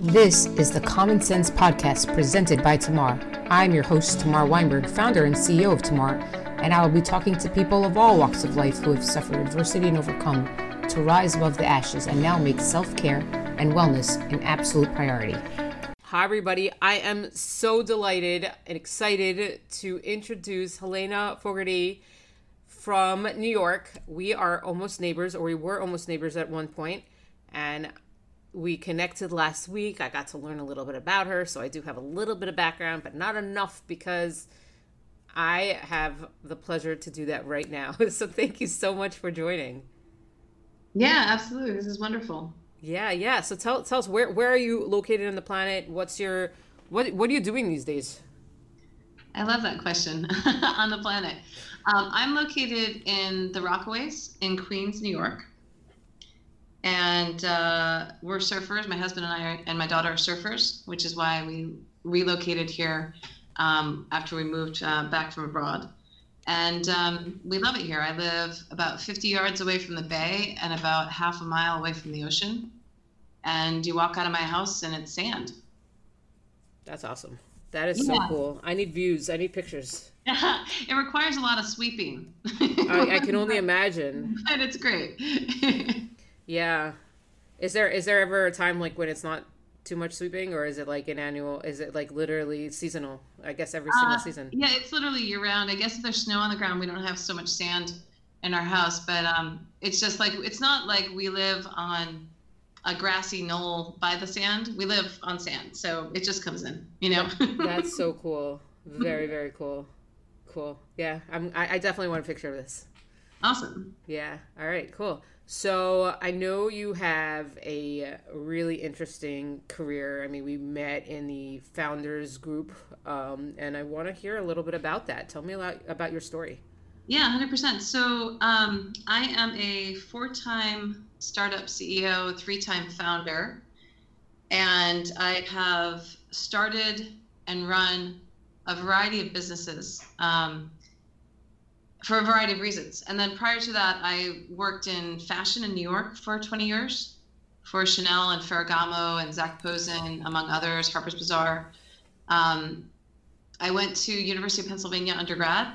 This is the Common Scents Podcast presented by Tamar. I'm your host, Tamar Weinberg, founder and CEO of Tamar, and I will be talking to people of all walks of life who have suffered adversity and overcome to rise above the ashes and now make self care and wellness an absolute priority. Hi, everybody. I am so delighted and excited to introduce Helena Fogarty from New York. We are almost neighbors, or we were almost neighbors at one point, and we connected last week. I got to learn a little bit about her, so I do have a little bit of background, but not enough because I have the pleasure to do that right now. So thank you so much for joining. Yeah, absolutely. This is wonderful. Yeah, yeah. So tell tell us where where are you located on the planet? What's your what what are you doing these days? I love that question on the planet. Um, I'm located in the Rockaways in Queens, New York and uh, we're surfers. My husband and I are, and my daughter are surfers, which is why we relocated here um, after we moved uh, back from abroad. And um, we love it here. I live about 50 yards away from the bay and about half a mile away from the ocean. And you walk out of my house and it's sand. That's awesome. That is yeah. so cool. I need views. I need pictures. it requires a lot of sweeping. I, I can only imagine. But it's great. Yeah. Is there is there ever a time like when it's not too much sweeping or is it like an annual is it like literally seasonal? I guess every single uh, season. yeah it's literally year round i guess if there's snow on the ground we don't have so much sand in our house but um it's just like it's not like we live on a grassy knoll by the sand. We live on sand so it just comes in you know? That's so cool. Very very cool. Cool. Yeah i'm I, I definitely want a picture of this. Awesome. Yeah. All right cool so I know you have a really interesting career. I mean, we met in the founders group, um, and I want to hear a little bit about that. Tell me a lot about your story. Yeah, hundred percent. So um, I am a four-time startup CEO, three-time founder, and I have started and run a variety of businesses. Um, for a variety of reasons. And then prior to that, I worked in fashion in New York for 20 years for Chanel and Ferragamo and Zac Posen, among others, Harper's Bazaar. Um, I went to University of Pennsylvania undergrad,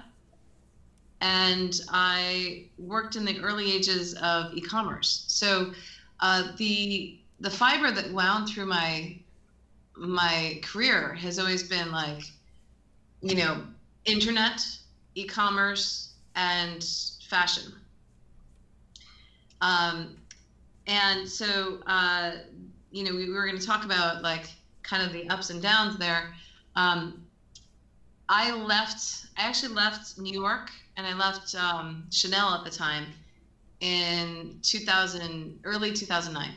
and I worked in the early ages of e-commerce. So uh, the the fiber that wound through my my career has always been like, you know, internet, e-commerce, and fashion. Um, and so, uh, you know, we, we were going to talk about like kind of the ups and downs there. Um, I left, I actually left New York and I left um, Chanel at the time in 2000, early 2009.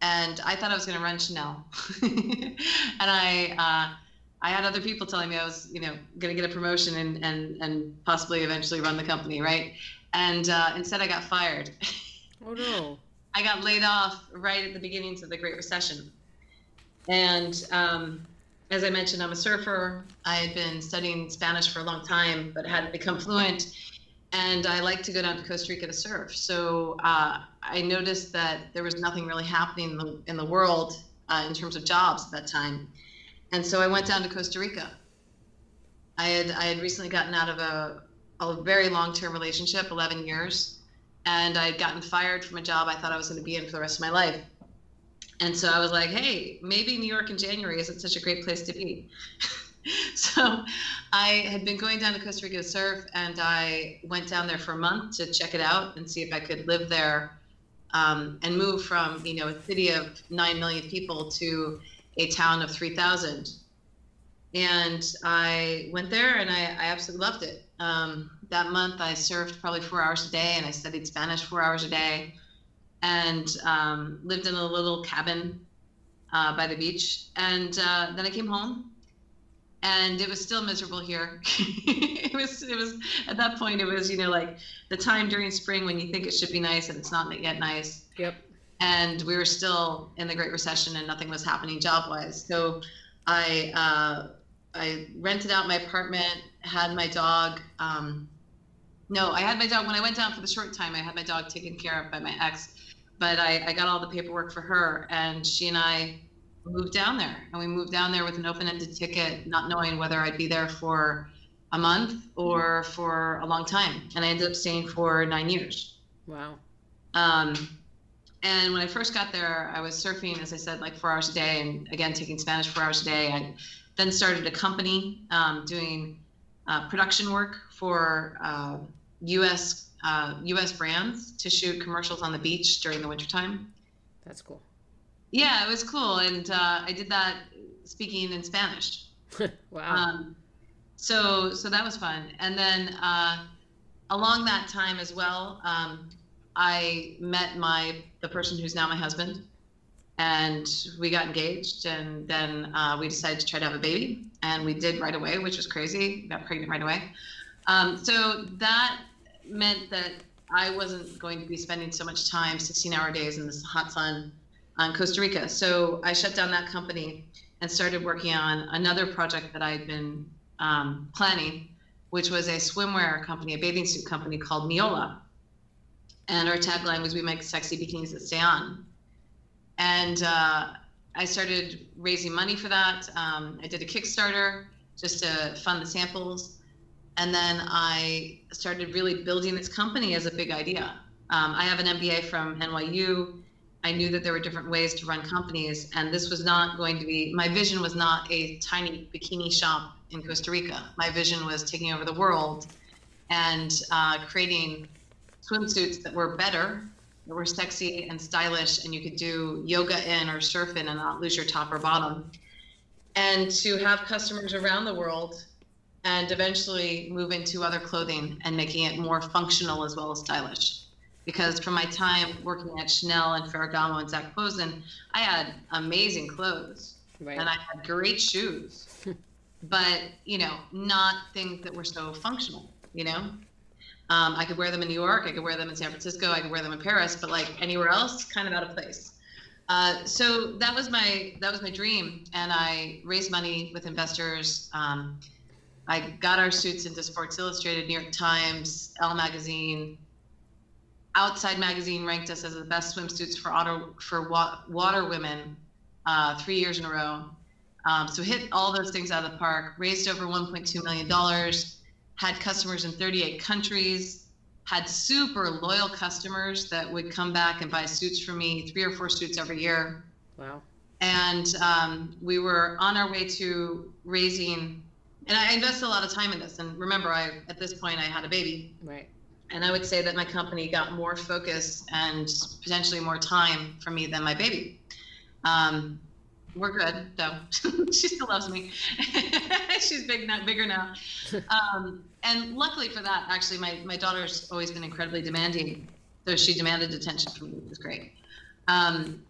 And I thought I was going to run Chanel. and I, uh, I had other people telling me I was, you know, going to get a promotion and and and possibly eventually run the company, right? And uh, instead, I got fired. Oh no! I got laid off right at the beginnings of the Great Recession, and um, as I mentioned, I'm a surfer. I had been studying Spanish for a long time, but hadn't become fluent. And I like to go down to Costa Rica to surf. So uh, I noticed that there was nothing really happening in the, in the world uh, in terms of jobs at that time and so I went down to Costa Rica. I had I had recently gotten out of a a very long term relationship, 11 years, and I had gotten fired from a job I thought I was going to be in for the rest of my life. And so I was like, hey, maybe New York in January isn't such a great place to be. so I had been going down to Costa Rica to surf, and I went down there for a month to check it out and see if I could live there um, and move from you know a city of nine million people to a town of 3,000. And I went there and I, I absolutely loved it. Um, that month, I served probably four hours a day and I studied Spanish four hours a day and um, lived in a little cabin uh, by the beach. And uh, then I came home and it was still miserable here. it was, it was at that point, it was, you know, like the time during spring when you think it should be nice and it's not yet nice. Yep and we were still in the Great Recession and nothing was happening job wise. So I uh, I rented out my apartment, had my dog. Um, no, I had my dog when I went down for the short time. I had my dog taken care of by my ex, but I, I got all the paperwork for her, and she and I moved down there. And we moved down there with an open ended ticket, not knowing whether I'd be there for a month or for a long time. And I ended up staying for nine years. Wow. Um, and when I first got there, I was surfing, as I said, like four hours a day, and again taking Spanish four hours a day. I then started a company um, doing uh, production work for uh, U.S. Uh, U.S. brands to shoot commercials on the beach during the wintertime. That's cool. Yeah, it was cool, and uh, I did that speaking in Spanish. wow. Um, so so that was fun, and then uh, along that time as well, um, I met my the person who's now my husband, and we got engaged, and then uh, we decided to try to have a baby, and we did right away, which was crazy. Got pregnant right away. Um, so that meant that I wasn't going to be spending so much time, 16-hour days in the hot sun, on Costa Rica. So I shut down that company and started working on another project that I had been um, planning, which was a swimwear company, a bathing suit company called Miola and our tagline was "We make sexy bikinis that stay on." And uh, I started raising money for that. Um, I did a Kickstarter just to fund the samples, and then I started really building this company as a big idea. Um, I have an MBA from NYU. I knew that there were different ways to run companies, and this was not going to be my vision was not a tiny bikini shop in Costa Rica. My vision was taking over the world and uh, creating swimsuits that were better, that were sexy and stylish, and you could do yoga in or surf in and not lose your top or bottom. And to have customers around the world and eventually move into other clothing and making it more functional as well as stylish. Because from my time working at Chanel and Ferragamo and Zac Posen, I had amazing clothes right. and I had great shoes, but you know, not things that were so functional. You know, um, I could wear them in New York, I could wear them in San Francisco, I could wear them in Paris, but like anywhere else, kind of out of place. Uh, so that was my that was my dream, and I raised money with investors. Um, I got our suits into Sports Illustrated, New York Times, Elle Magazine. Outside Magazine ranked us as the best swimsuits for auto, for wa- water women uh, three years in a row. Um, so hit all those things out of the park. Raised over 1.2 million dollars had customers in 38 countries, had super loyal customers that would come back and buy suits from me, three or four suits every year. Wow. And um, we were on our way to raising, and I invested a lot of time in this. And remember, I at this point I had a baby. Right. And I would say that my company got more focus and potentially more time from me than my baby. Um, we're good though. she still loves me. She's big now, bigger now. Um, and luckily for that, actually, my, my daughter's always been incredibly demanding. So she demanded attention from me, which was great. Um,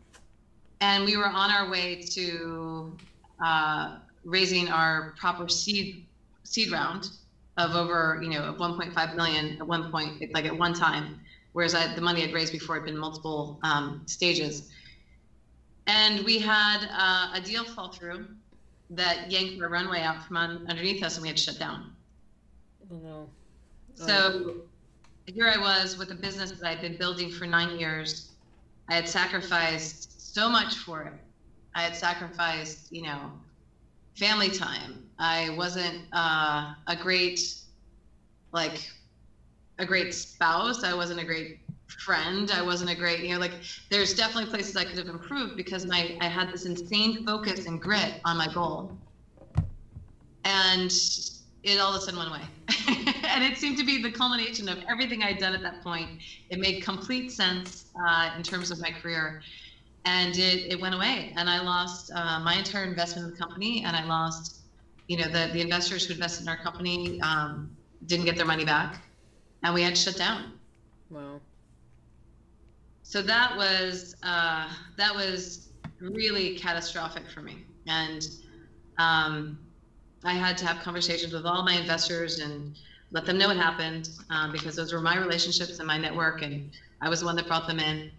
and we were on our way to uh, raising our proper seed seed round of over, you know, 1.5 million at one point, like at one time, whereas I, the money I'd raised before had been multiple um, stages. And we had uh, a deal fall through that yanked our runway out from un- underneath us, and we had to shut down. Oh, no. So here I was with a business that I'd been building for nine years. I had sacrificed so much for it. I had sacrificed, you know, family time. I wasn't uh, a great, like, a great spouse. I wasn't a great friend. I wasn't a great, you know, like there's definitely places I could have improved because my I had this insane focus and grit on my goal. And it all of a sudden went away. and it seemed to be the culmination of everything I'd done at that point. It made complete sense uh, in terms of my career. And it, it went away. And I lost uh, my entire investment in the company. And I lost, you know, the, the investors who invested in our company um, didn't get their money back. And we had to shut down. Wow so that was uh, that was really catastrophic for me. And um, i had to have conversations with all my investors and let them know what happened um, because those were my relationships and my network and i was the one that brought them in.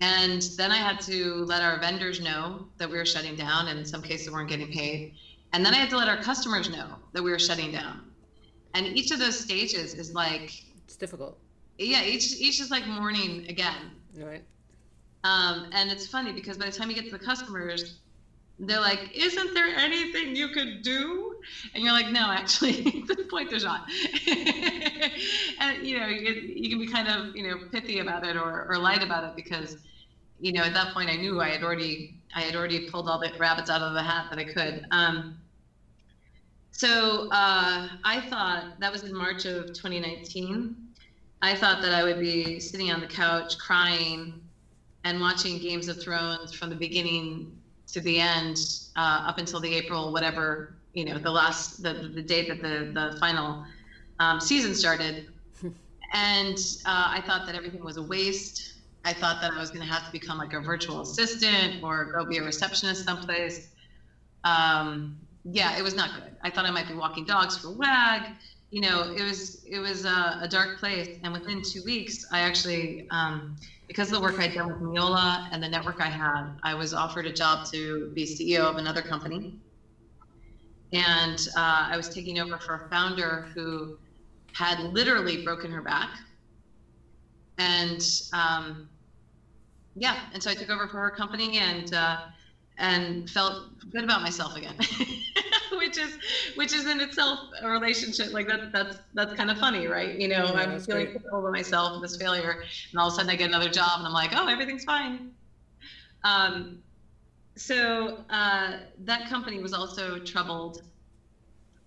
And then i had to let our vendors know that we were shutting down and in some cases weren't getting paid. And then i had to let our customers know that we were shutting down. And each of those stages is like it's difficult. Yeah each each is like mourning again Right. Um, and it's funny because by the time you get to the customers, they're like, isn't there anything you could do? And you're like, no, actually, at this point, there's not. and you know, you, you, can be kind of you know pithy about it or, or light about it because you know at that point I knew I had already I had already pulled all the rabbits out of the hat that I could. Um, so uh, I thought that was in March of 2019. I thought that I would be sitting on the couch crying and watching Games of Thrones from the beginning to the end, uh, up until the April whatever you know the last the the date that the the final um, season started, and uh, I thought that everything was a waste. I thought that I was going to have to become like a virtual assistant or go be a receptionist someplace. Um, yeah, it was not good. I thought I might be walking dogs for WAG. You know, it was it was a, a dark place. And within two weeks, I actually, um, because of the work I'd done with Miola and the network I had, I was offered a job to be CEO of another company. And uh, I was taking over for a founder who had literally broken her back. And um, yeah, and so I took over for her company and uh, and felt good about myself again. which is which is in itself a relationship like that that's that's kind of funny right you know yeah, i'm feeling great. over myself this failure and all of a sudden i get another job and i'm like oh everything's fine um, so uh, that company was also troubled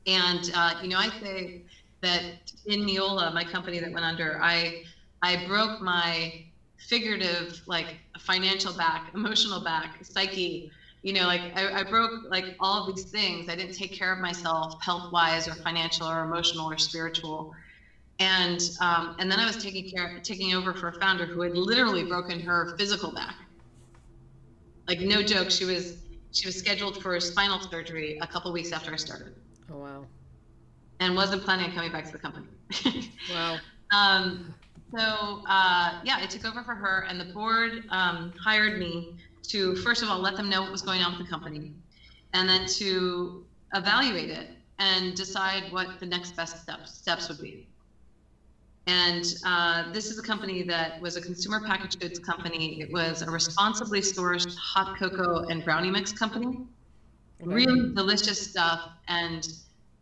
and uh, you know i say that in Miola, my company that went under i i broke my figurative like financial back emotional back psyche you know like I, I, broke like all of these things. I didn't take care of myself health wise or financial or emotional or spiritual. And um, and then i was taking care taking over for a founder who had literally broken her physical back. Like no joke she was she was scheduled for spinal surgery a couple weeks after i started. Oh wow. And wasn't planning on coming back to the company. Wow. Um, so uh, yeah i took over for her and the board um, hired me to first of all let them know what was going on with the company and then to evaluate it and decide what the next best steps steps would be. And uh, this is a company that was a consumer packaged goods company. It was a responsibly sourced hot cocoa and brownie mix company. Okay. really delicious stuff and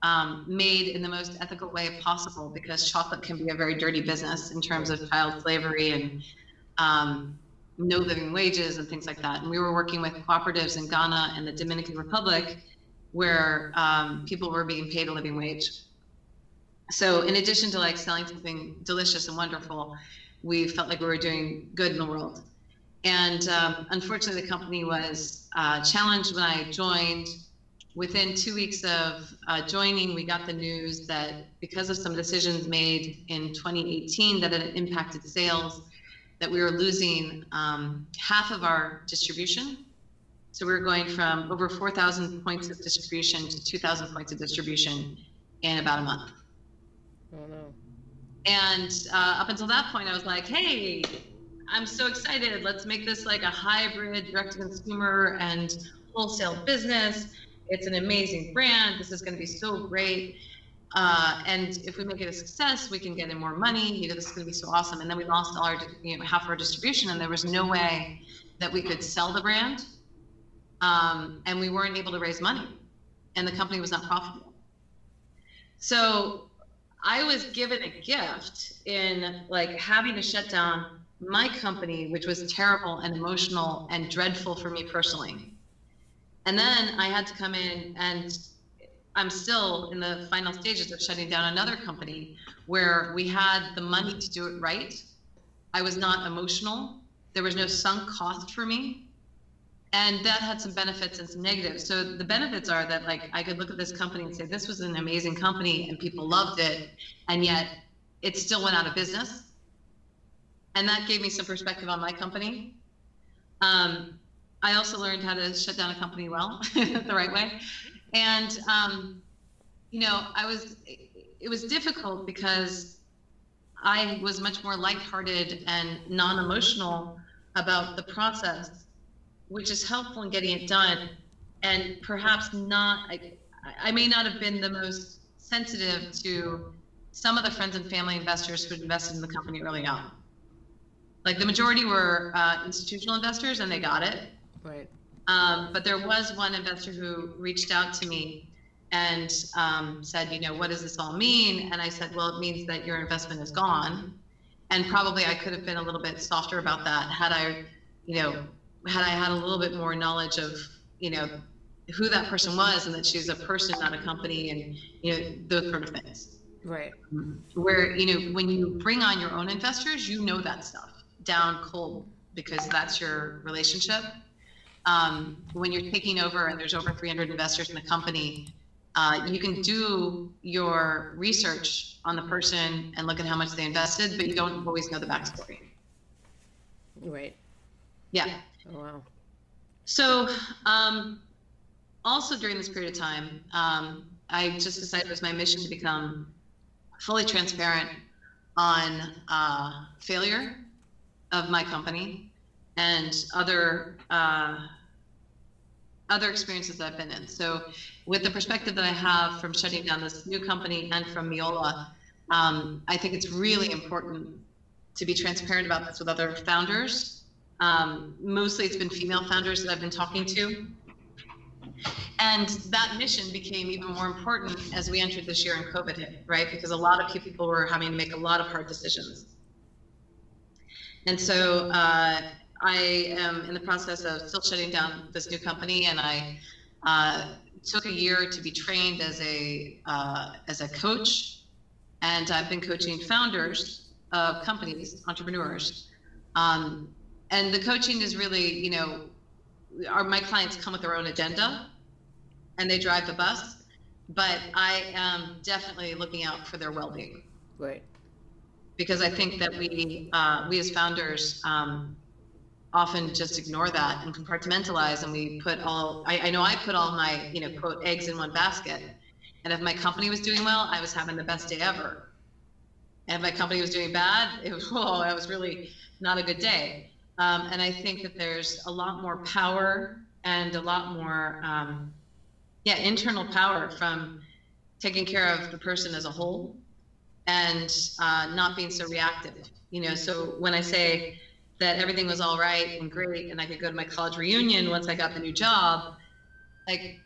um, made in the most ethical way possible because chocolate can be a very dirty business in terms of child slavery and um, no living wages and things like that. And we were working with cooperatives in Ghana and the Dominican Republic where um, people were being paid a living wage. So in addition to like selling something delicious and wonderful, we felt like we were doing good in the world. And um, unfortunately, the company was uh, challenged when I joined. Within two weeks of uh, joining, we got the news that because of some decisions made in 2018 that it impacted sales, that we were losing um, half of our distribution. So we were going from over 4,000 points of distribution to 2,000 points of distribution in about a month. Oh no. And uh, up until that point, I was like, hey, I'm so excited. Let's make this like a hybrid direct to consumer and wholesale business. It's an amazing brand. This is going to be so great. Uh, and if we make it a success, we can get in more money. You know, this is going to be so awesome. And then we lost all our, you know, half of our distribution, and there was no way that we could sell the brand, um, and we weren't able to raise money, and the company was not profitable. So I was given a gift in like having to shut down my company, which was terrible and emotional and dreadful for me personally. And then I had to come in and I'm still in the final stages of shutting down another company where we had the money to do it right. I was not emotional. There was no sunk cost for me. And that had some benefits and some negatives. So the benefits are that like I could look at this company and say this was an amazing company and people loved it, and yet it still went out of business. And that gave me some perspective on my company. Um, I also learned how to shut down a company well, the right way and um, you know i was it was difficult because i was much more lighthearted and non-emotional about the process which is helpful in getting it done and perhaps not I, I may not have been the most sensitive to some of the friends and family investors who had invested in the company early on. Like the majority were uh, institutional investors and they got it. Right Um, but there was one investor who reached out to me and um, said, you know, what does this all mean? And I said, well, it means that your investment is gone. And probably I could have been a little bit softer about that had I, you know, had I had a little bit more knowledge of, you know, who that person was and that she's a person, not a company, and you know those sort of things. Right. Where you know when you bring on your own investors, you know that stuff down cold because that's your relationship. Um, when you're taking over and there's over 300 investors in the company, uh, you can do your research on the person and look at how much they invested, but you don't always know the backstory. Right. Yeah. Oh, wow. So, um, also during this period of time, um, I just decided it was my mission to become fully transparent on uh, failure of my company and other uh, other experiences that I've been in. So, with the perspective that I have from shutting down this new company and from Miola, um, I think it's really important to be transparent about this with other founders. Um, mostly, it's been female founders that I've been talking to and that mission became even more important as we entered this year and COVID hit, right? Because a lot of people were having to make a lot of hard decisions. And so uh, I am in the process of still shutting down this new company, and I uh, took a year to be trained as a uh, as a coach, and I've been coaching founders of companies, entrepreneurs, um, and the coaching is really, you know, our my clients come with their own agenda and they drive the bus, but I am definitely looking out for their well-being. Right. Because I think that we uh, we as founders um, often just ignore that and compartmentalize, and we put all. I, I know I put all my you know quote eggs in one basket, and if my company was doing well, I was having the best day ever. And if my company was doing bad, it was oh, that was really not a good day. Um, and I think that there's a lot more power and a lot more um, yeah internal power from taking care of the person as a whole and uh, not being so reactive you know so when i say that everything was all right and great and i could go to my college reunion once i got the new job like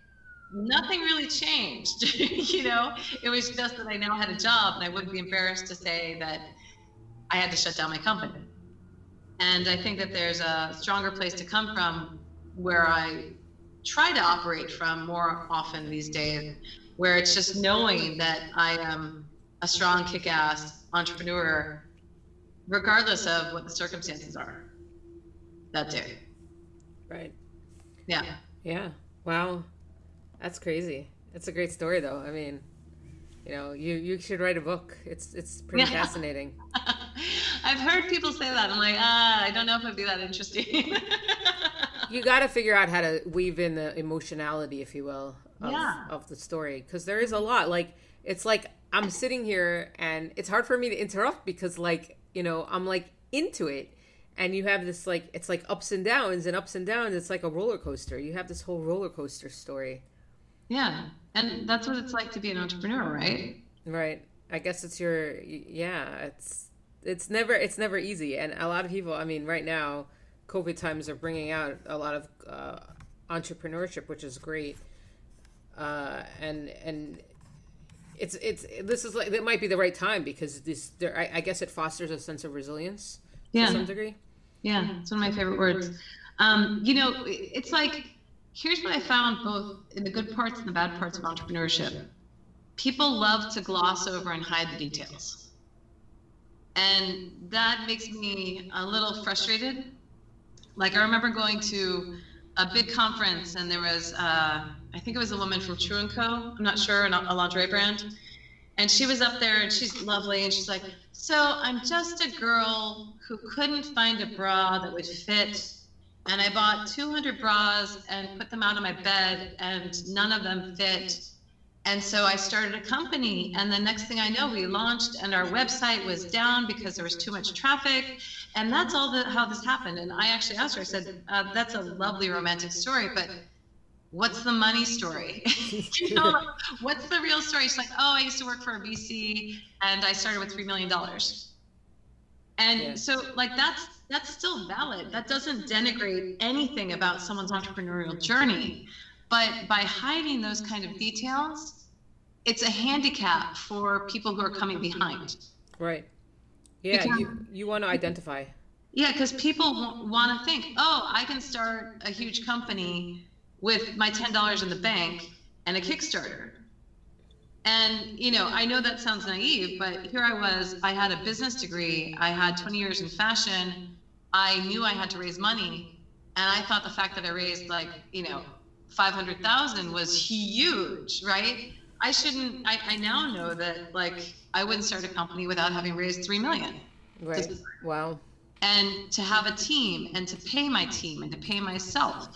nothing really changed you know? It was just that i now had a job and i wouldn't be embarrassed to say that i had to shut down my company. And i think that there's a stronger place to come from where i try to operate from more often these days, where it's just knowing that I am a strong, kick ass entrepreneur, regardless of what the circumstances are That's it. Right. Yeah. Yeah. Wow. That's crazy. It's a great story, though. I mean, you know, you you should write a book. It's it's pretty yeah. fascinating. I've heard people say that. I'm like, ah, I don't know if it'd be that interesting. you got to figure out how to weave in the emotionality, if you will, of, yeah. of the story, because there is a lot. Like, it's like I'm sitting here, and it's hard for me to interrupt because, like, you know, I'm like into it, and you have this like it's like ups and downs and ups and downs. It's like a roller coaster. You have this whole roller coaster story. Yeah, and that's what it's like to be an entrepreneur, right? Right. I guess it's your yeah. It's it's never it's never easy, and a lot of people. I mean, right now COVID times are bringing out a lot of uh, entrepreneurship, which is great. Uh, and and it's it's this is like it might be the right time because this there I, I guess it fosters a sense of resilience yeah. to some degree. Yeah, it's one of my favorite words. Um, you know, it's like here's what I found both in the good parts and the bad parts of entrepreneurship. People love to gloss over and hide the details. And that makes me a little frustrated like I remember going to a big conference and there was, uh, I think it was a woman from True Co. I'm not sure, a lingerie brand. And she was up there and she's lovely and she's like, so I'm just a girl who couldn't find a bra that would fit. And I bought 200 bras and put them out on my bed and none of them fit. And so I started a company. And the next thing I know, we launched and our website was down because there was too much traffic. And that's all the, how this happened. And I actually asked her, I said, uh, that's a lovely romantic story, but what's the money story? you know, what's the real story? She's like, oh, I used to work for a VC and I started with $3 million. And yeah. so like that's that's still valid. That doesn't denigrate anything about someone's entrepreneurial journey. But by hiding those kind of details, it's a handicap for people who are coming behind. Right. Yeah, because, you you want to identify. Yeah, because people want to think, oh, I can start a huge company with my ten dollars in the bank and a Kickstarter. And you know, I know that sounds naive, but here I was. I had a business degree. I had 20 years in fashion. I knew I had to raise money, and I thought the fact that I raised like you know 500,000 was huge, right? I shouldn't. I, I now know that like I wouldn't start a company without having raised three million. Right. wow. And to have a team and to pay my team and to pay myself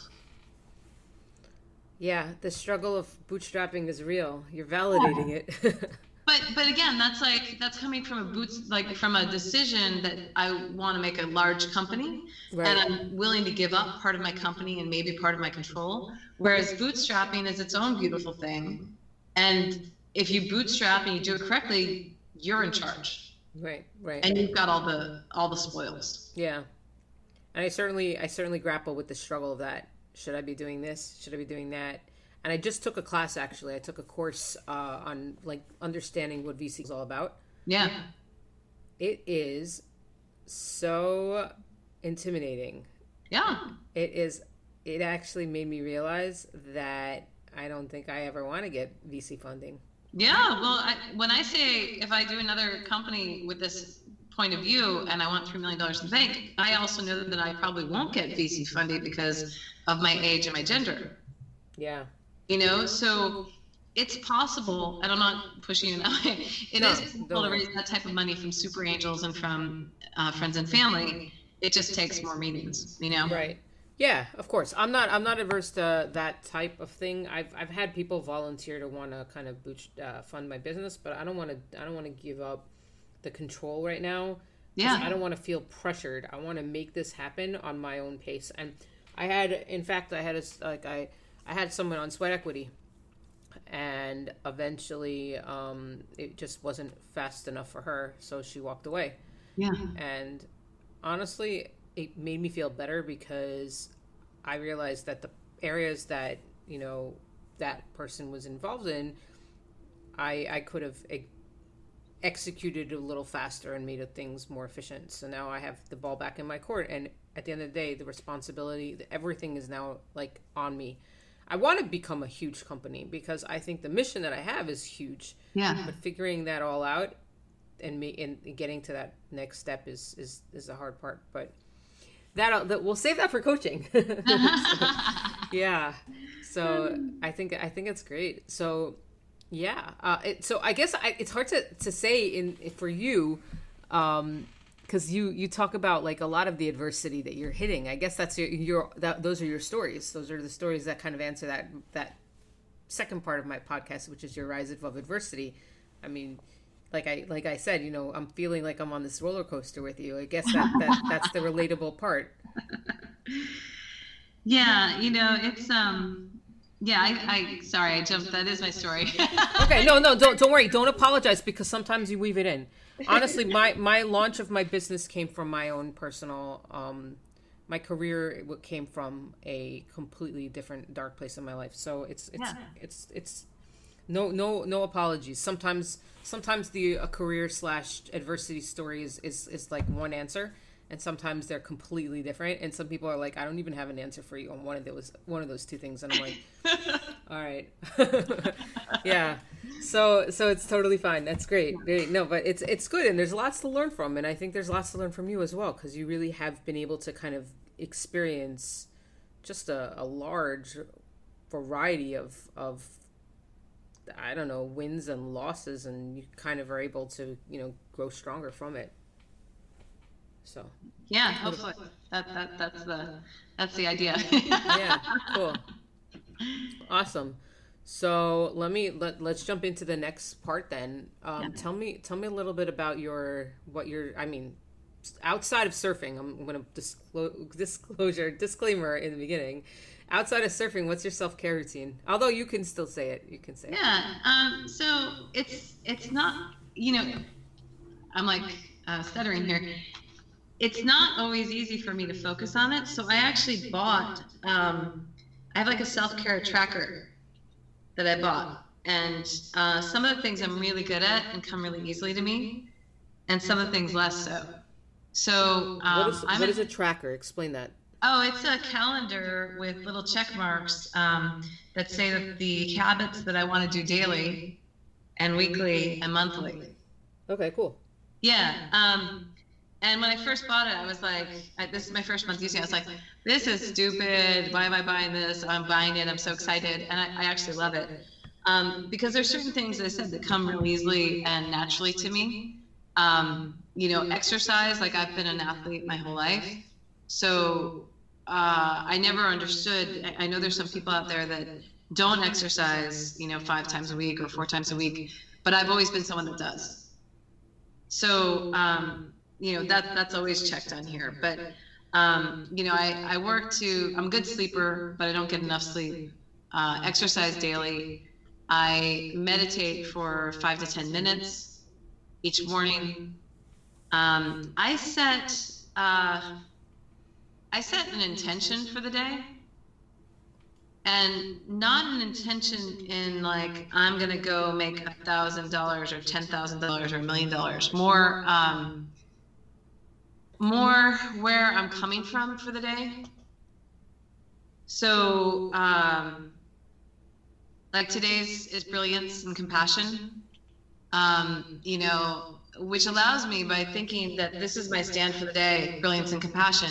yeah, the struggle of bootstrapping is real. You're validating yeah. it. but but again, that's like that's coming from a boots like from a decision that I want to make a large company right. and I'm willing to give up part of my company and maybe part of my control. Whereas bootstrapping is its own beautiful thing. And if you bootstrap and you do it correctly, you're in charge. Right, right. And you've got all the all the spoils. Yeah. And I certainly I certainly grapple with the struggle of that should I be doing this? Should I be doing that? And I just took a class actually. I took a course uh, on like understanding what VC is all about. Yeah. It is so intimidating. Yeah. It is. It actually made me realize that I don't think I ever want to get VC funding. Yeah, well, I, when I say if I do another company with this point of view and I want $3 million in the bank, I also know that I probably won't get VC funding because of my age and my gender. Yeah. You know, so it's possible, and I'm not pushing it out. It no, is possible to raise that type of money from super angels and from uh, friends and family. It just takes more meetings, you know. Right. Yeah, of course. I'm not. I'm not averse to that type of thing. I've I've had people volunteer to want to kind of boot, uh, fund my business, but I don't want to. I don't want to give up the control right now. Yeah. I don't want to feel pressured. I want to make this happen on my own pace. And I had, in fact, I had a, like I, I had someone on sweat equity, and eventually, um, it just wasn't fast enough for her, so she walked away. Yeah. And honestly, it made me feel better because I realized that the areas that you know that person was involved in, I I could have executed a little faster and made things more efficient. So now I have the ball back in my court, and at the end of the day, the responsibility, everything is now like on me. I want to become a huge company because I think the mission that I have is huge. Yeah. But figuring that all out and me and getting to that next step is is is the hard part. But that that we'll save that for coaching. so, yeah. So I think I think it's great. So yeah. Uh, it, so I guess I, it's hard to to say in for you. Um, because you you talk about like a lot of the adversity that you're hitting. I guess that's your your that those are your stories. Those are the stories that kind of answer that that second part of my podcast, which is your rise above adversity. I mean, like I like I said, you know, I'm feeling like I'm on this roller coaster with you. I guess that, that that's the relatable part. Yeah, you know, it's um yeah, I, I sorry, I jumped. That is my story. okay, no, no, don't don't worry. Don't apologize because sometimes you weave it in honestly, my my launch of my business came from my own personal. Um, my career came from a completely different dark place in my life. So it's it's yeah. it's it's no no no apologies. Sometimes sometimes the a career slash adversity story is, is is like one answer, and sometimes they're completely different. And some people are like, I don't even have an answer for you on one of those one of those two things. And I'm like, all right, yeah. So so it's totally fine. That's great. Great. No, but it's it's good, and there's lots to learn from, and I think there's lots to learn from you as well because you really have been able to kind of experience just a, a large variety of of I don't know wins and losses, and you kind of are able to you know grow stronger from it. So yeah, hopefully that, that that's the that's the idea. yeah, cool, awesome. So let me let let's jump into the next part then. Um, yeah. Tell me tell me a little bit about your what your I mean outside of surfing. I'm going to disclose disclosure disclaimer in the beginning. Outside of surfing, what's your self care routine? Although you can still say it, you can say yeah, it. Yeah. Um, so it's it's not you know I'm like uh, stuttering here. it's not always easy for me to focus on it. So I actually bought, um, I have like a self care tracker that I bought. And uh, some of the things I'm really good at and come really easily to me, and some of the things less so. So um, what, is, what is a tracker? Explain that. Oh, it's a calendar with little check marks um, that say that the habits that I want to do daily and weekly and monthly. Okay, cool. Yeah. Um, and when I first bought it, I was like, I, this is my first month using it. I was like, this is stupid. Why am I buying this? I'm buying it. I'm so excited. And I, I actually love it. Um, because there's certain things, I said, that come really easily and naturally to me. Um, you know, exercise, like I've been an athlete my whole life. So uh, I never understood. I, I know there's some people out there that don't exercise, you know, five times a week or four times a week, but I've always been someone that does. So, um, you know that that's always checked on here but um, you know I, I work to i'm a good sleeper but i don't get enough sleep. Uh, exercise daily. I meditate for five to ten minutes each morning. Um, i set uh, i set an intention for the day and not an intention in like i'm gonna go make a thousand dollars or ten thousand dollars or a million dollars. More um, more where I'm coming from for the day. So, um, like today's is brilliance and compassion. Um, you know, which allows me by thinking that this is my stand for the day, brilliance and compassion,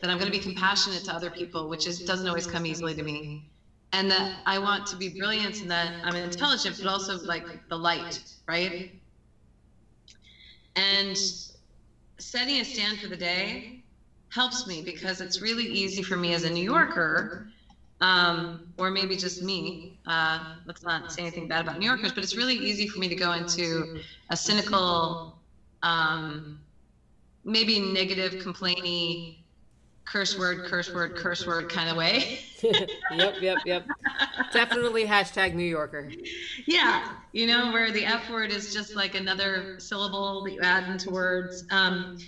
that I'm going to be compassionate to other people, which is doesn't always come easily to me, and that I want to be brilliant and that I'm intelligent, but also like the light, right? And setting a stand for the day helps me because it's really easy for me as a New Yorker, um, or maybe just me. Uh, let's not say anything bad about New Yorkers, but it's really easy for me to go into a cynical, um, maybe negative, complainy, curse word, curse word, curse word kind of way. yep, yep, yep. Definitely hashtag New Yorker. Yeah, you know, where the F word is just like another syllable that you add into words. Um,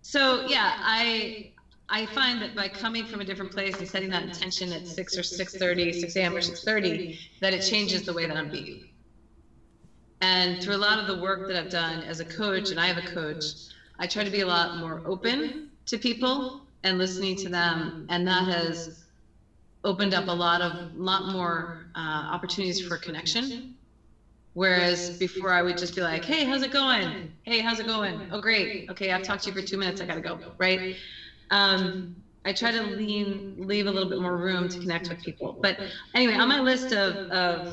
so yeah, I I find that by coming from a different place and setting that intention at six or six thirty, six a.m. or six thirty, that it changes the way that I'm being. And through a lot of the work that I've done as a coach, and I have a coach, I try to be a lot more open to people and listening to them, and that has opened up a lot of lot more uh, opportunities for connection. Whereas before I would just be like, "Hey, how's it going? Hey, how's it going? Oh, great. Okay, I've talked to you for two minutes. I gotta go." Right? Um, I try to lean, leave a little bit more room to connect with people. But anyway, on my list of of,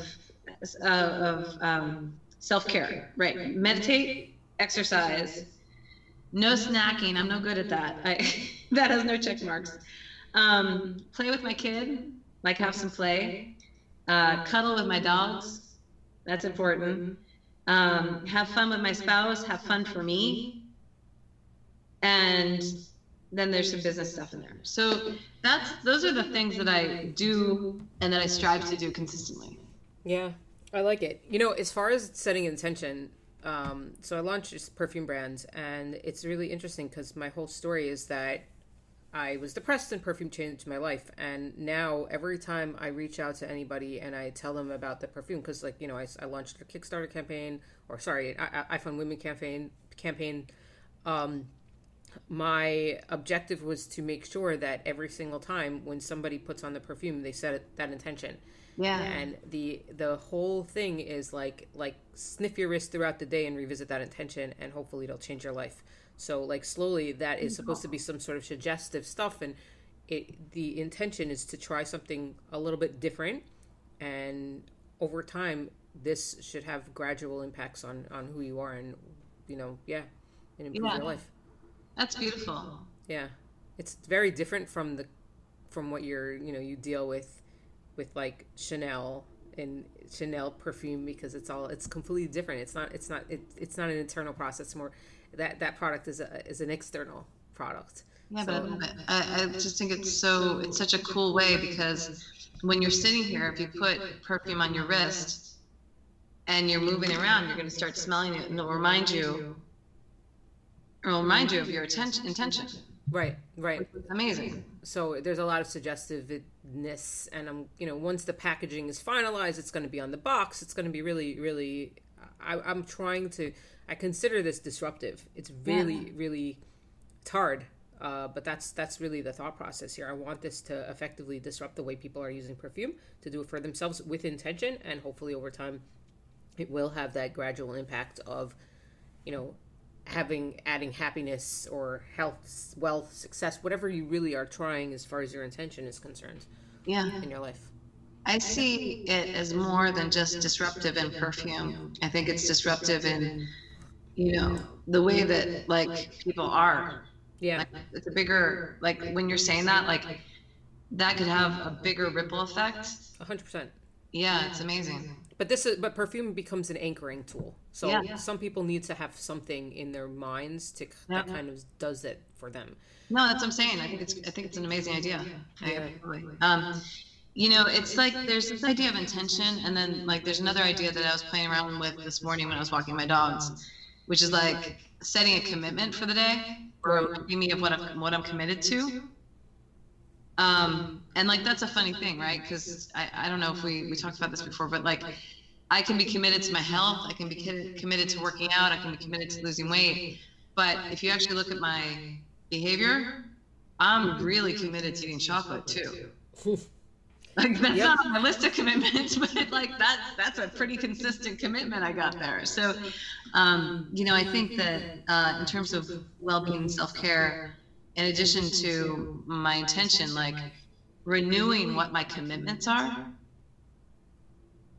uh, of um, self care, right? Meditate, exercise, no snacking. I'm no good at that. I, that has no check marks. Um, play with my kid, like have some play. Uh, cuddle with my dogs. That's important. Um, have fun with my spouse. Have fun for me. And then there's some business stuff in there. So that's those are the things that I do and that I strive to do consistently. Yeah, I like it. You know, as far as setting intention, um, so I launched this perfume brand, and it's really interesting because my whole story is that I was depressed and perfume changed my life. And now every time I reach out to anybody and I tell them about the perfume, because like you know I, I launched a Kickstarter campaign, or sorry, I, iFundWomen campaign campaign. Um, my objective was to make sure that every single time when somebody puts on the perfume, they set that intention yeah. And the the whole thing is like like sniff your wrist throughout the day and revisit that intention and hopefully it'll change your life. So like slowly that is supposed to be some sort of suggestive stuff and it the intention is to try something a little bit different and over time this should have gradual impacts on on who you are and you know yeah and improve yeah. your life that's beautiful yeah it's very different from the from what you're you know you deal with with like Chanel and Chanel perfume because it's all it's completely different. It's not it's not it, it's not an internal process. More that that product is a is an external product. Yeah, so, but I, I just think it's so it's such a cool way because when you're sitting here, if you put perfume on your wrist and you're moving around, you're going to start smelling it, and it'll remind you It'll remind you of your attention, intention. Right, right. Amazing. So there's a lot of suggestiveness, and I'm, you know, once the packaging is finalized, it's going to be on the box. It's going to be really, really. I, I'm trying to. I consider this disruptive. It's really, yeah. really. It's hard, uh, but that's that's really the thought process here. I want this to effectively disrupt the way people are using perfume to do it for themselves with intention, and hopefully over time, it will have that gradual impact of, you know, having adding happiness or health, wealth, success, whatever you really are trying as far as your intention is concerned. Yeah. In your life. I see it as more than just disruptive in perfume. I think it's disruptive in, you know, the way that like people are. Yeah. Like, it's a bigger like when you're saying that like that could have a bigger ripple effect. A hundred percent. Yeah, it's amazing but this is but perfume becomes an anchoring tool. So yeah. some people need to have something in their minds to yeah. that kind of does it for them. No that's what i'm saying. I think it's i think it's an amazing idea. Yeah. um you know it's like there's this idea of intention and then like there's another idea that i was playing around with this morning when i was walking my dogs which is like setting a commitment for the day or reminding me of what i'm what i'm committed to um, and like that's a funny thing, right? Because I, I don't know if we, we talked about this before, but like I can be committed to my health, I can be committed to working out, I can be committed to losing weight. But if you actually look at my behavior, I'm really committed to eating chocolate too. Like that's yep. not on my list of commitments, but like that that's a pretty consistent commitment I got there. So, um, you know, I think that uh, in terms of well-being, self-care, in addition to my intention, like renewing what my commitments are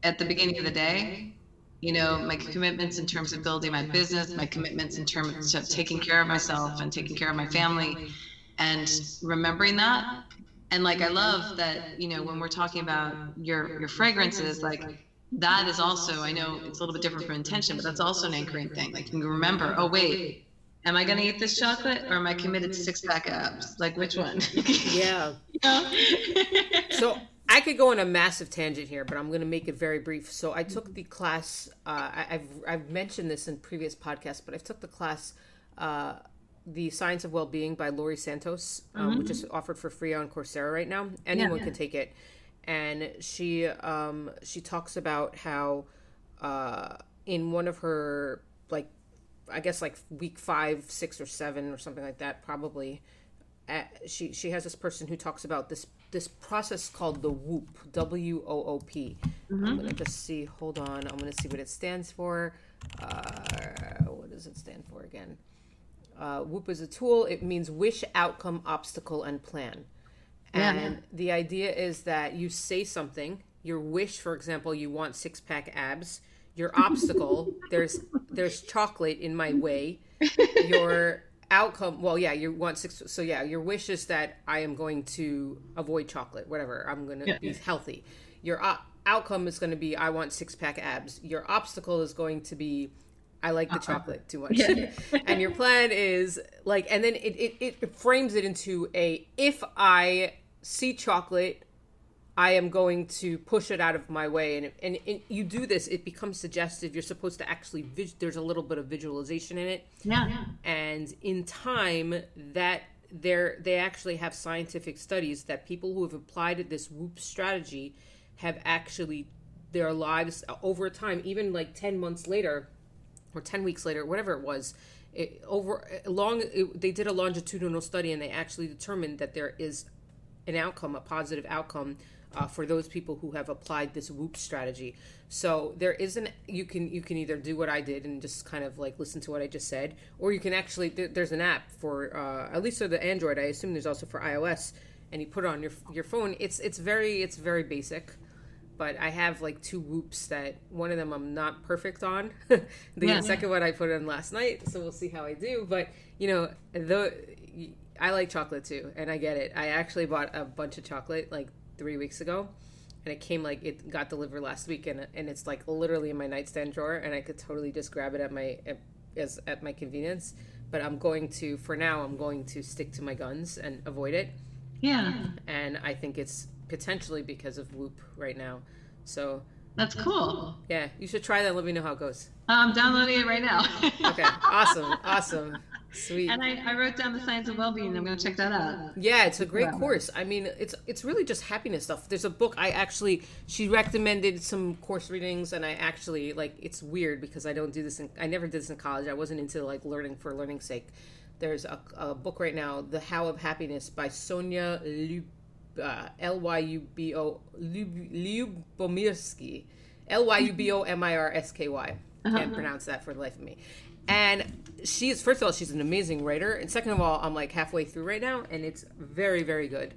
at the beginning of the day. You know, my commitments in terms of building my business, my commitments in terms of taking care of myself and taking care of my family, and remembering that. And like, I love that, you know, when we're talking about your your fragrances, like that is also, I know it's a little bit different from intention, but that's also an anchoring thing. Like, you remember, oh, wait, am I going to eat this chocolate or am I committed to six pack abs? Like which one? yeah. so I could go on a massive tangent here, but I'm going to make it very brief. So I took the class. Uh, I, have I've mentioned this in previous podcasts, but I took the class, uh, the Science of Well-being by Laurie Santos, um, mm-hmm. which is offered for free on Coursera right now. Anyone yeah. can take it, and she um, she talks about how uh, in one of her like I guess like week five, six, or seven, or something like that, probably. Uh, she she has this person who talks about this this process called the WOOP, W O O P. Mm-hmm. I'm gonna just see. Hold on. I'm gonna see what it stands for. Uh, what does it stand for again? Uh, WOOP is a tool. It means wish, outcome, obstacle, and plan. And yeah. the idea is that you say something. Your wish, for example, you want six pack abs your obstacle there's there's chocolate in my way. Your outcome well yeah you want six so yeah your wish is that i am going to avoid chocolate whatever i'm going to yeah, be healthy. Your uh, outcome is going to be i want six pack abs. Your obstacle is going to be i like the uh-uh. chocolate too much. Yeah. and your plan is like and then it, it, it frames it into a if i see chocolate I am going to push it out of my way. And, and, and you do this, it becomes suggestive. You're supposed to actually, vis- there's a little bit of visualization in it. Yeah. And in time, that there, they actually have scientific studies that people who have applied this WOOP strategy have actually, their lives over time, even like 10 months later or 10 weeks later, whatever it was, it, over long, it, they did a longitudinal study and they actually determined that there is an outcome, a positive outcome uh, for those people who have applied this WOOP strategy so there isn't you can you can either do what i did and just kind of like listen to what i just said or you can actually there, there's an app for uh, at least for the android i assume there's also for ios and you put it on your your phone it's it's very it's very basic but i have like two whoops that one of them i'm not perfect on the yeah, second yeah. one i put in last night so we'll see how i do but you know the I like chocolate too, and I get it. I actually bought a bunch of chocolate, like three weeks ago, and it came like it got delivered last week, and and it's like literally in my nightstand drawer, and I could totally just grab it at my at, as at my convenience. But I'm going to, for now, I'm going to stick to my guns and avoid it. Yeah. And I think it's potentially because of WOOP right now. So that's cool. Yeah, you should try that. Let me know how it goes. I'm downloading it right now. okay, awesome, awesome. Sweet. And I, I wrote down the science of well-being. I'm going to check that out. Yeah, it's a great course. I mean, it's it's really just happiness stuff. There's a book I actually she recommended some course readings, and I actually like. It's weird because I don't do this. In, I never did this in college. I wasn't into like learning for learning's sake. There's a, a book right now, The How of Happiness by Sonja Lyub, uh, L Y U B O Lyubomirsky, L Y U B O M I R S K Y. Can't pronounce that for the life of me. And she's first of all, she's an amazing writer, and second of all, I'm like halfway through right now, and it's very, very good.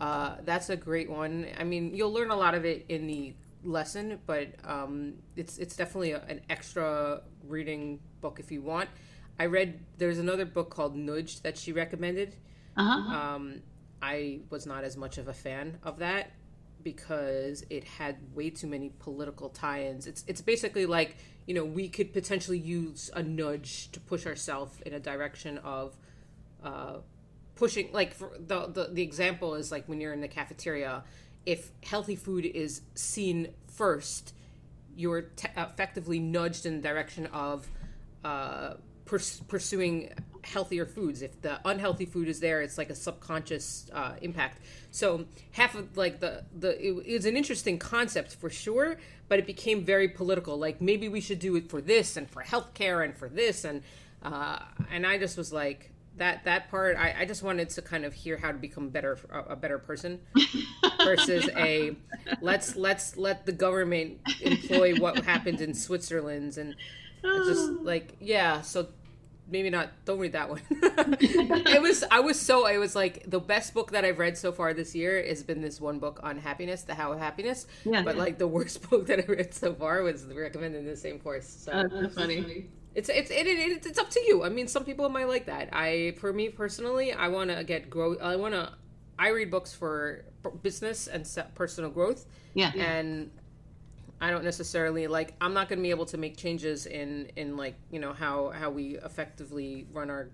Uh, that's a great one. I mean, you'll learn a lot of it in the lesson, but um, it's it's definitely a, an extra reading book if you want. I read there's another book called Nudge that she recommended. Uh-huh. Um, I was not as much of a fan of that because it had way too many political tie-ins. It's it's basically like you know we could potentially use a nudge to push ourselves in a direction of uh, pushing like the, the the example is like when you're in the cafeteria if healthy food is seen first you're te- effectively nudged in the direction of uh, pers- pursuing healthier foods. If the unhealthy food is there it's like a subconscious uh, impact. So half of like the the it, it was an interesting concept for sure but it became very political. Like maybe we should do it for this and for healthcare and for this and uh, and i just was like that that part I, I just wanted to kind of hear how to become better a, a better person versus a let's let's let the government employ what happened in switzerland and it's just like yeah so maybe not don't read that one it was i was so it was like the best book that i've read so far this year has been this one book on happiness the how of happiness Yeah. but like the worst book that i read so far was recommended in the same course so Oh, that's funny. it's it's it, it, it's up to you. I mean, some people might like that. I, for me personally, I want to get grow. I want to. I read books for business and personal growth, Yeah. and I don't necessarily like. I'm not going to be able to make changes in in like you know how how we effectively run our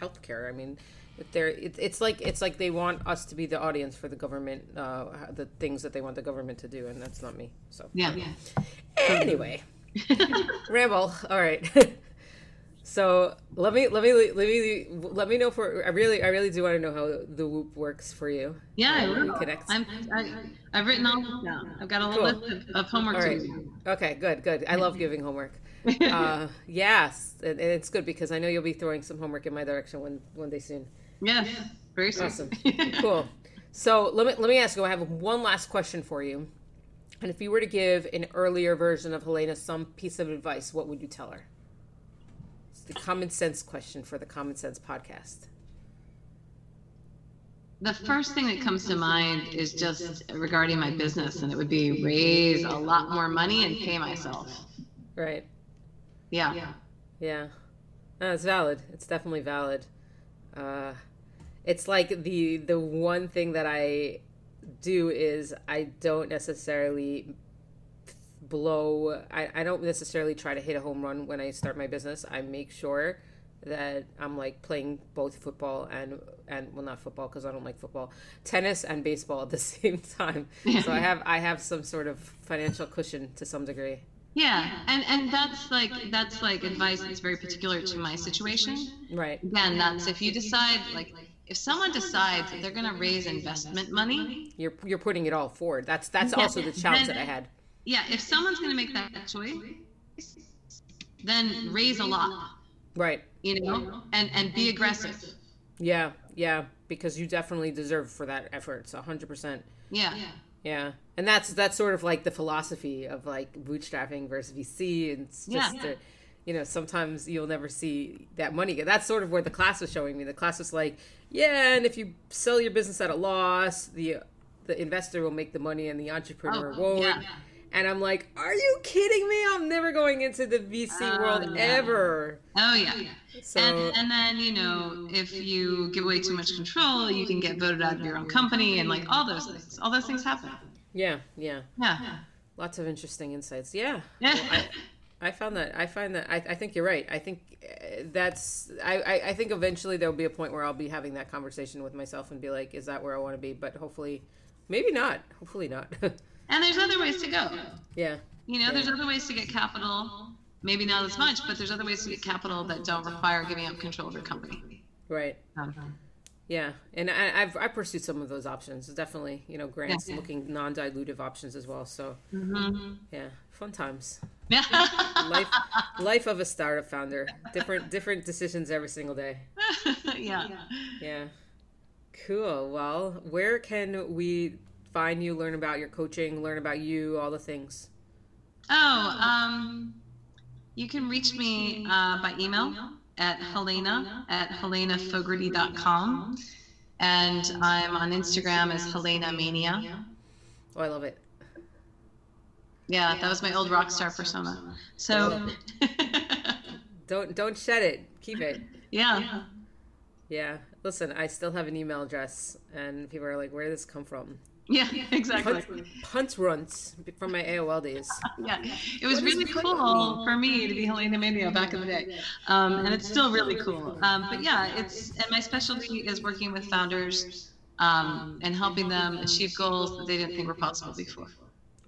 healthcare. I mean. If they're, it, it's like it's like they want us to be the audience for the government, uh, the things that they want the government to do, and that's not me. So Yeah. Anyway, ramble. All right. so let me let me let me let me know for I really I really do want to know how the WOOP works for you. Yeah, I we will. connect. I'm, I, I've written all this down. I've got a little Cool. list of, of homework All to Okay, good, good. I love giving homework. Uh, yes, and, and it's good because I know you'll be throwing some homework in my direction one one day soon. Yes, very soon. Awesome. cool. So let me let me ask you. I have one last question for you. And if you were to give an earlier version of Helena some piece of advice, what would you tell her? It's the common sense question for the Common Scents podcast. The first thing that comes to mind is just regarding my business, and it would be raise a lot more money and pay myself. Right. Yeah. Yeah. No, it's valid. It's definitely valid. Uh, it's like the the one thing that I do is I don't necessarily blow I, I don't necessarily try to hit a home run when I start my business. I make sure that I'm like playing both football and and well not football because I don't like football, tennis and baseball at the same time. So I have I have some sort of financial cushion to some degree. Yeah, and and that's like that's like advice that's very particular to my situation. Right. Again, that's if you decide like if someone decides that they're going to raise investment money, You're you're putting it all forward. That's that's Yeah, also the challenge then- that I had. Yeah, if someone's going to make that choice, then raise a lot, Right. you know, and and be aggressive. Yeah. Yeah. Because you definitely deserve for that effort. So 100%. Yeah. Yeah. yeah, And that's that's sort of like the philosophy of like bootstrapping versus VC. And it's just, Yeah. the- you know, sometimes you'll never see that money. That's sort of where the class was showing me. The class was like, yeah, and if you sell your business at a loss, the the investor will make the money and the entrepreneur Oh, won't. yeah. And I'm like, are you kidding me? I'm never going into the VC Oh, world yeah. ever. Oh yeah. So And and then you know if you give away too much control, you can get voted out of your own company, and like all those things. All those things happen. yeah, yeah. Yeah. Lots of interesting insights. Yeah. Yeah. Well, I, I found that. I find that. I, I think you're right. I think uh, that's. I, I, I think eventually there'll be a point where I'll be having that conversation with myself and be like, is that where I want to be? But hopefully, maybe not. Hopefully not. And there's other ways to go. yeah. You know, there's other ways to get capital. maybe not as much, but there's other ways to get capital that don't require giving up control of your company. Right. Um, yeah, and I, have I pursued some of those options. Definitely, you know, grants, yeah. looking non-dilutive options as well. So, mm-hmm. yeah, fun times. Yeah, life, life of a startup founder. Different, different decisions every single day. yeah, yeah. Cool. Well, where can we find you? Learn about your coaching. Learn about you. All the things. Oh, um, you can reach me uh, by email at Helena at helenafogarty.com. And I'm on Instagram as Helena Mania. Oh, I love it. Yeah, that was my old rock star persona. So don't don't shed it. Keep it. Yeah. Yeah. Listen, I still have an email address and people are like, where did this come from? Yeah, exactly. Punt, punt runs from my AOL days. yeah, it was what really cool for me to be Helena Mania back in the day, um, and it's still really cool. Um, but yeah, it's and my specialty is working with founders um, and helping them achieve goals that they didn't think were possible before.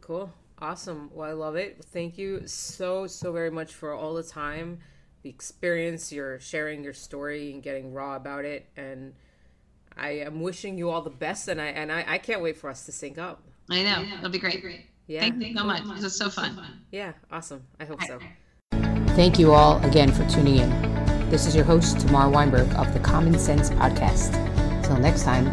Cool, awesome. Well, I love it. Thank you so so very much for all the time, the experience, your sharing your story and getting raw about it, and I am wishing you all the best, and I and I, I can't wait for us to sync up. I know it'll be great. Yeah. Thank you so much. This is so fun. Yeah, awesome. I hope so. Thank you all again for tuning in. This is your host, Tamar Weinberg of the Common Scents Podcast. Till next time,